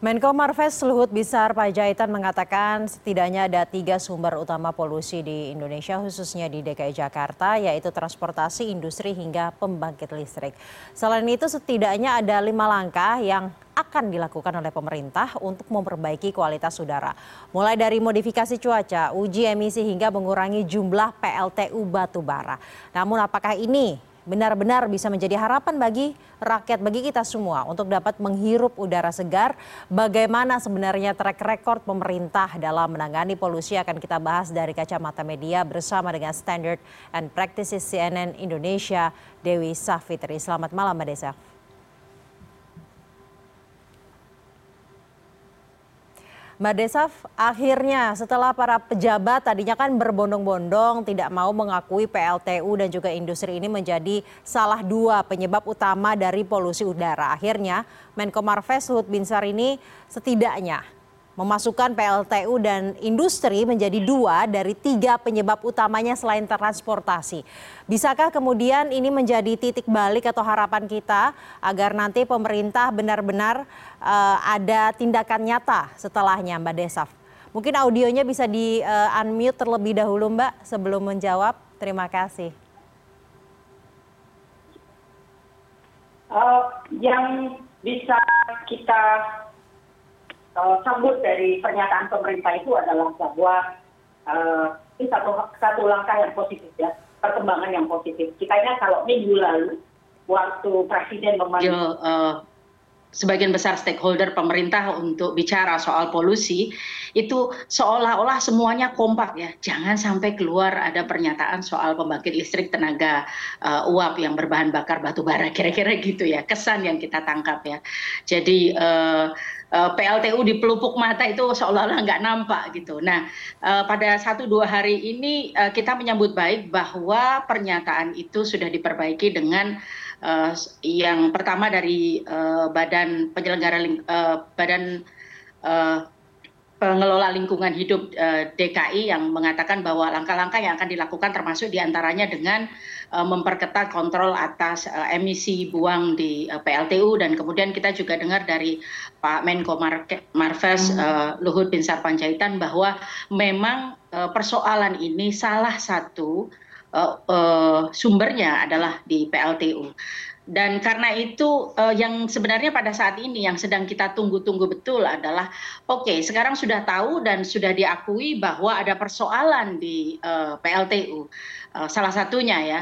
Menko Marves Luhut Binsar Panjaitan mengatakan setidaknya ada tiga sumber utama polusi di Indonesia khususnya di DKI Jakarta yaitu transportasi, industri hingga pembangkit listrik. Selain itu setidaknya ada lima langkah yang akan dilakukan oleh pemerintah untuk memperbaiki kualitas udara. Mulai dari modifikasi cuaca, uji emisi hingga mengurangi jumlah PLTU batubara. Namun apakah ini benar-benar bisa menjadi harapan bagi rakyat, bagi kita semua untuk dapat menghirup udara segar. Bagaimana sebenarnya track record pemerintah dalam menangani polusi akan kita bahas dari kacamata media bersama dengan Standard and Practices CNN Indonesia, Dewi Safitri. Selamat malam Mbak Desa. Mbak Desaf, akhirnya setelah para pejabat tadinya kan berbondong-bondong tidak mau mengakui PLTU dan juga industri ini menjadi salah dua penyebab utama dari polusi udara. Akhirnya Menko Marves Luhut Binsar ini setidaknya memasukkan PLTU dan industri menjadi dua dari tiga penyebab utamanya selain transportasi. Bisakah kemudian ini menjadi titik balik atau harapan kita agar nanti pemerintah benar-benar uh, ada tindakan nyata setelahnya Mbak Desaf? Mungkin audionya bisa di uh, unmute terlebih dahulu Mbak sebelum menjawab. Terima kasih. Uh, yang bisa kita sambut dari pernyataan pemerintah itu adalah bahwa uh, ini satu satu langkah yang positif ya perkembangan yang positif. Kita ingat kalau minggu lalu waktu presiden memanggil uh, sebagian besar stakeholder pemerintah untuk bicara soal polusi itu seolah-olah semuanya kompak ya jangan sampai keluar ada pernyataan soal pembangkit listrik tenaga uh, uap yang berbahan bakar batu bara kira-kira gitu ya kesan yang kita tangkap ya jadi uh, uh, PLTU di pelupuk mata itu seolah-olah nggak nampak gitu. Nah, pada satu dua hari ini kita menyambut baik bahwa pernyataan itu sudah diperbaiki dengan uh, yang pertama dari uh, badan penyelenggara uh, badan uh, pengelola lingkungan hidup uh, DKI yang mengatakan bahwa langkah-langkah yang akan dilakukan termasuk di antaranya dengan uh, memperketat kontrol atas uh, emisi buang di uh, PLTU dan kemudian kita juga dengar dari Pak Menko Marves uh, Luhut Binsar Panjaitan bahwa memang uh, persoalan ini salah satu uh, uh, sumbernya adalah di PLTU dan karena itu uh, yang sebenarnya pada saat ini yang sedang kita tunggu-tunggu betul adalah oke okay, sekarang sudah tahu dan sudah diakui bahwa ada persoalan di uh, PLTU uh, salah satunya ya.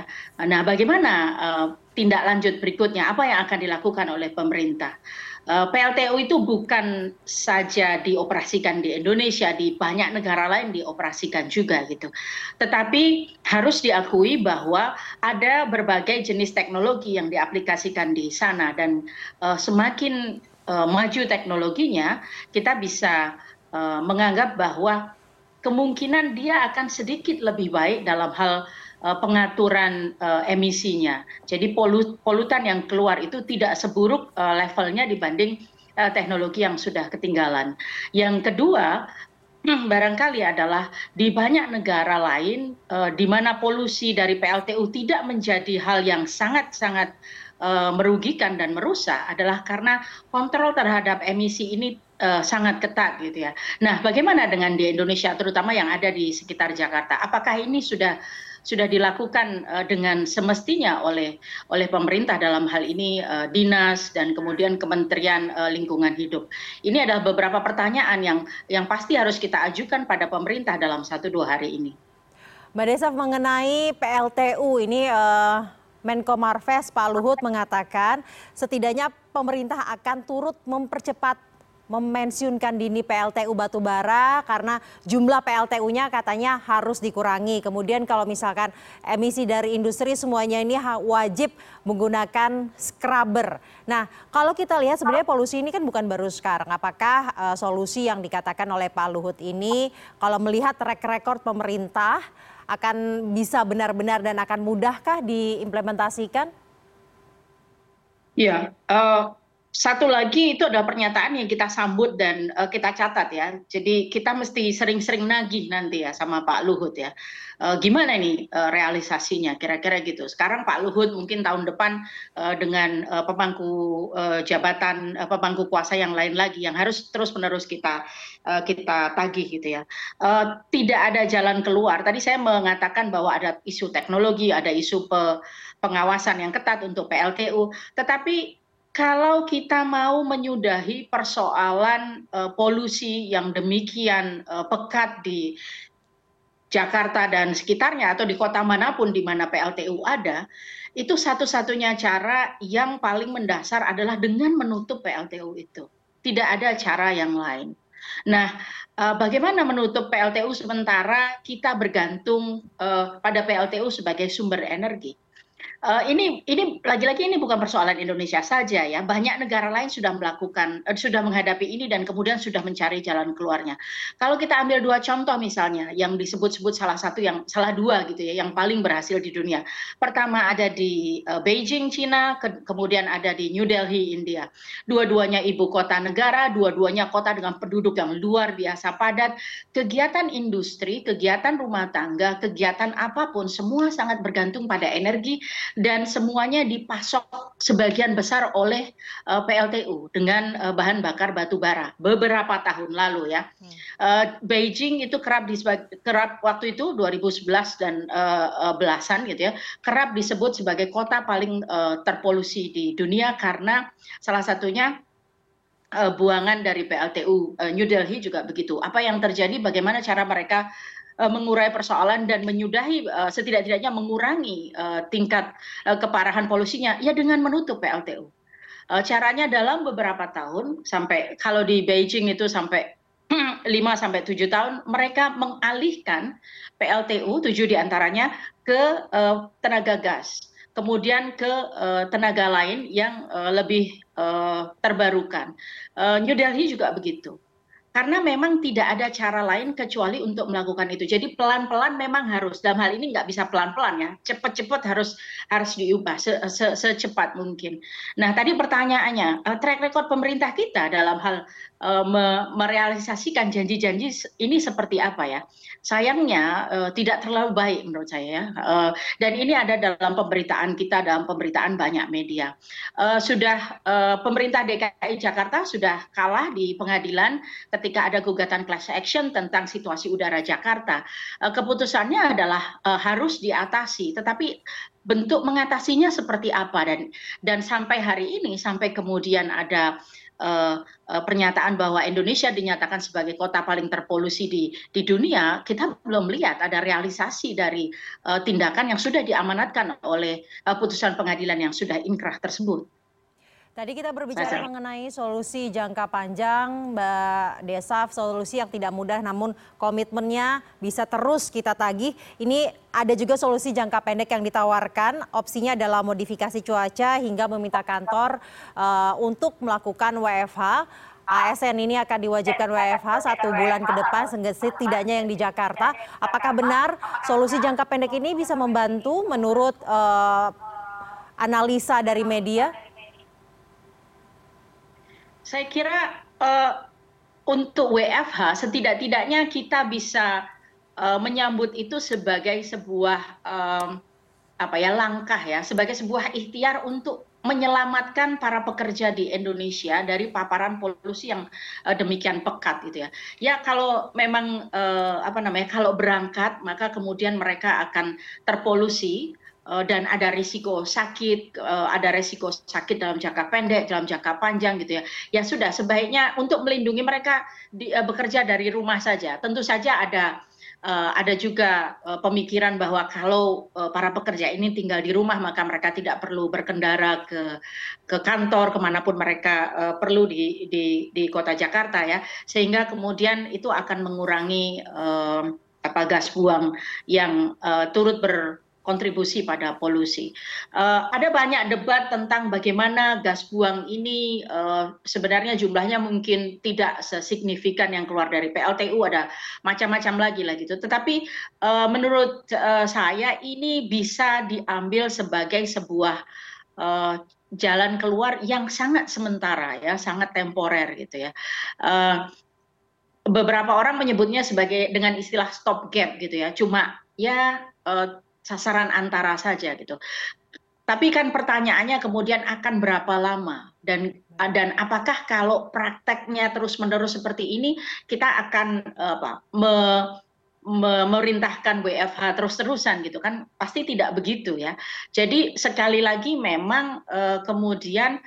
Nah, bagaimana uh, tindak lanjut berikutnya apa yang akan dilakukan oleh pemerintah? Pltu itu bukan saja dioperasikan di indonesia di banyak negara lain dioperasikan juga gitu. Tetapi harus diakui bahwa ada berbagai jenis teknologi yang diaplikasikan di sana dan uh, semakin uh, maju teknologinya kita bisa uh, menganggap bahwa kemungkinan dia akan sedikit lebih baik dalam hal Eh, pengaturan uh, emisinya. Jadi polut, polutan yang keluar itu tidak seburuk uh, levelnya dibanding teknologi yang sudah ketinggalan. Yang kedua, barangkali adalah di banyak negara lain di mana polusi dari PLTU tidak menjadi hal yang sangat-sangat merugikan dan merusak adalah karena kontrol terhadap emisi ini uh, sangat ketat gitu ya. Nah, bagaimana dengan di Indonesia terutama yang ada di sekitar Jakarta? Apakah ini sudah sudah dilakukan uh, dengan semestinya oleh oleh pemerintah dalam hal ini uh, dinas dan kemudian Kementerian uh, Lingkungan Hidup. Ini adalah beberapa pertanyaan yang yang pasti harus kita ajukan pada pemerintah dalam satu dua hari ini. Mbak Desaf mengenai PLTU ini uh, Menko Marves Pak Luhut mengatakan setidaknya pemerintah akan turut mempercepat memensiunkan dini PLTU batubara karena jumlah PLTU-nya katanya harus dikurangi. Kemudian kalau misalkan emisi dari industri semuanya ini wajib menggunakan scrubber. Nah, kalau kita lihat sebenarnya polusi ini kan bukan baru sekarang. Apakah uh, solusi yang dikatakan oleh Pak Luhut ini kalau melihat track record pemerintah akan bisa benar-benar dan akan mudahkah diimplementasikan? Ya, uh, satu lagi itu adalah pernyataan yang kita sambut dan uh, kita catat ya. Jadi kita mesti sering-sering nagih nanti ya sama Pak Luhut ya. Uh, gimana nih uh, realisasinya kira-kira gitu. Sekarang Pak Luhut mungkin tahun depan uh, dengan uh, pemangku uh, jabatan uh, pemangku kuasa yang lain lagi yang harus terus-menerus kita uh, kita tagih gitu ya. Uh, tidak ada jalan keluar. Tadi saya mengatakan bahwa ada isu teknologi, ada isu pe pengawasan yang ketat untuk PLTU, tetapi kalau kita mau menyudahi persoalan uh, polusi yang demikian uh, pekat di Jakarta dan sekitarnya atau di kota mana pun di mana PLTU ada, itu satu-satunya cara yang paling mendasar adalah dengan menutup PLTU itu. Tidak ada cara yang lain. Nah, uh, bagaimana menutup PLTU sementara kita bergantung pada PLTU sebagai sumber energi? Uh, ini ini lagi-lagi ini bukan persoalan Indonesia saja ya. Banyak negara lain sudah melakukan uh, sudah menghadapi ini dan kemudian sudah mencari jalan keluarnya. Kalau kita ambil dua contoh misalnya yang disebut-sebut salah satu yang salah dua gitu ya yang paling berhasil di dunia. Pertama ada di uh, Beijing Cina ke, kemudian ada di New Delhi India. Dua-duanya ibu kota negara dua-duanya kota dengan penduduk yang luar biasa padat. Kegiatan industri kegiatan rumah tangga kegiatan apa pun semua sangat bergantung pada energi dan semuanya dipasok sebagian besar oleh uh, PLTU dengan uh, bahan bakar batu bara beberapa tahun lalu ya. Hmm. Uh, Beijing itu kerap disebut kerap waktu itu 2011 dan uh, uh, belasan gitu ya, kerap disebut sebagai kota paling uh, terpolusi di dunia karena salah satunya uh, buangan dari PLTU uh, New Delhi juga begitu. Apa yang terjadi? Bagaimana cara mereka Eh, mengurai persoalan dan menyudahi uh, setidak-tidaknya mengurangi uh, tingkat keparahan polusinya ya dengan menutup PLTU. Caranya dalam beberapa tahun sampai kalau di Beijing itu sampai 5 sampai 7 tahun mereka mengalihkan PLTU 7 di antaranya ke tenaga gas kemudian ke uh, tenaga lain yang uh, lebih uh, terbarukan. Uh, New Delhi juga begitu karena memang tidak ada cara lain kecuali untuk melakukan itu. Jadi pelan-pelan memang harus. Dalam hal ini nggak bisa pelan-pelan ya, cepat-cepat harus harus diubah se -se secepat mungkin. Nah tadi pertanyaannya, uh, track record pemerintah kita dalam hal uh, me merealisasikan janji-janji ini seperti apa ya? Sayangnya uh, tidak terlalu baik menurut saya. Ya. Uh, dan ini ada dalam pemberitaan kita, dalam pemberitaan banyak media. Uh, sudah uh, pemerintah DKI Jakarta sudah kalah di pengadilan ketika ketika ada gugatan class action tentang situasi udara Jakarta, eh, keputusannya adalah uh, harus diatasi. Tetapi bentuk mengatasinya seperti apa dan dan sampai hari ini sampai kemudian ada uh, pernyataan bahwa Indonesia dinyatakan sebagai kota paling terpolusi di di dunia, kita belum melihat ada realisasi dari uh, tindakan yang sudah diamanatkan oleh uh, putusan pengadilan yang sudah inkrah tersebut. Tadi kita berbicara mengenai solusi jangka panjang, Mbak Desaf, solusi yang tidak mudah namun komitmennya bisa terus kita tagih. Ini ada juga solusi jangka pendek yang ditawarkan, opsinya adalah modifikasi cuaca hingga meminta kantor uh, untuk melakukan WFH. ASN ini akan diwajibkan WFH satu bulan ke depan, setidaknya yang di Jakarta. Apakah benar solusi jangka pendek ini bisa membantu menurut uh, analisa dari media? Saya kira uh, untuk WFH setidak-tidaknya kita bisa uh, menyambut itu sebagai sebuah apa ya langkah ya sebagai sebuah ikhtiar untuk menyelamatkan para pekerja di Indonesia dari paparan polusi yang uh, demikian pekat gitu ya. Ya kalau memang uh, apa namanya kalau berangkat maka kemudian mereka akan terpolusi Eh, dan ada risiko sakit, eh, ada risiko sakit dalam jangka pendek, dalam jangka panjang gitu ya. Ya sudah sebaiknya untuk melindungi mereka di, uh, bekerja dari rumah saja. Tentu saja ada ada juga pemikiran bahwa kalau para pekerja ini tinggal di rumah maka mereka tidak perlu berkendara ke ke kantor ke mana pun mereka perlu di, di di kota Jakarta ya sehingga kemudian itu akan mengurangi apa gas buang yang turut ber kontribusi pada polusi. Uh, ada banyak debat tentang bagaimana gas buang ini uh, sebenarnya jumlahnya mungkin tidak sesignifikan yang keluar dari PLTU ada macam-macam lagi lah gitu. Tetapi uh, menurut uh, saya ini bisa diambil sebagai sebuah uh, jalan keluar yang sangat sementara ya, sangat temporer gitu ya. Uh, beberapa orang menyebutnya sebagai dengan istilah stop gap gitu ya, cuma ya uh, sasaran antara saja gitu. Tapi kan pertanyaannya kemudian akan berapa lama dan dan apakah kalau prakteknya terus menerus seperti ini kita akan apa me, memerintahkan WFH terus-terusan gitu kan pasti tidak begitu ya. Jadi sekali lagi memang eh, kemudian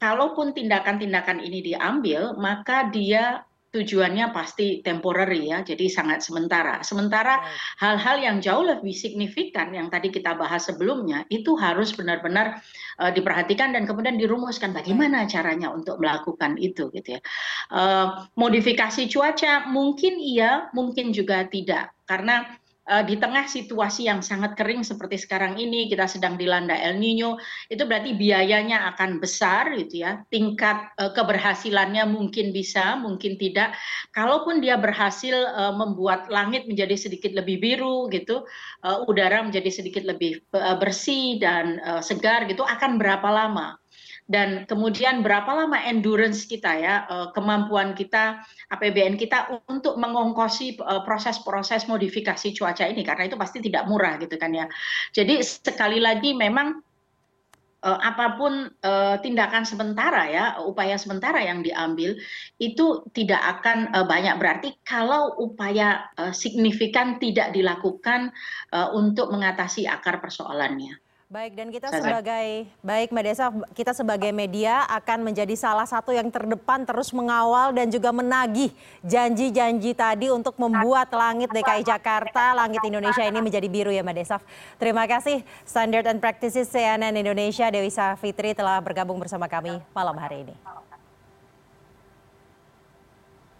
kalaupun tindakan-tindakan ini diambil maka dia tujuannya pasti temporary ya, jadi sangat sementara. Sementara hal-hal yang jauh lebih signifikan yang tadi kita bahas sebelumnya itu harus benar-benar uh, diperhatikan dan kemudian dirumuskan bagaimana caranya untuk melakukan itu gitu ya. Uh, modifikasi cuaca mungkin iya, mungkin juga tidak karena di tengah situasi yang sangat kering seperti sekarang ini kita sedang dilanda El Nino itu berarti biayanya akan besar gitu ya. Tingkat uh, keberhasilannya mungkin bisa mungkin tidak. Kalaupun dia berhasil uh, membuat langit menjadi sedikit lebih biru gitu uh, udara menjadi sedikit lebih bersih dan uh, segar gitu akan berapa lama dan kemudian berapa lama endurance kita ya eh, kemampuan kita APBN kita untuk mengongkosi eh, proses-proses modifikasi cuaca ini karena itu pasti tidak murah gitu kan ya. Jadi sekali lagi memang eh, apa pun tindakan sementara ya upaya sementara yang diambil itu tidak akan banyak berarti kalau upaya signifikan tidak dilakukan untuk mengatasi akar persoalannya. Baik, dan kita sebagai baik Mbak Desa, kita sebagai media akan menjadi salah satu yang terdepan terus mengawal dan juga menagih janji-janji tadi untuk membuat langit DKI Jakarta, langit Indonesia ini menjadi biru ya Mbak Desaf. Terima kasih Standard and Practices CNN Indonesia Dewi Safitri telah bergabung bersama kami malam hari ini.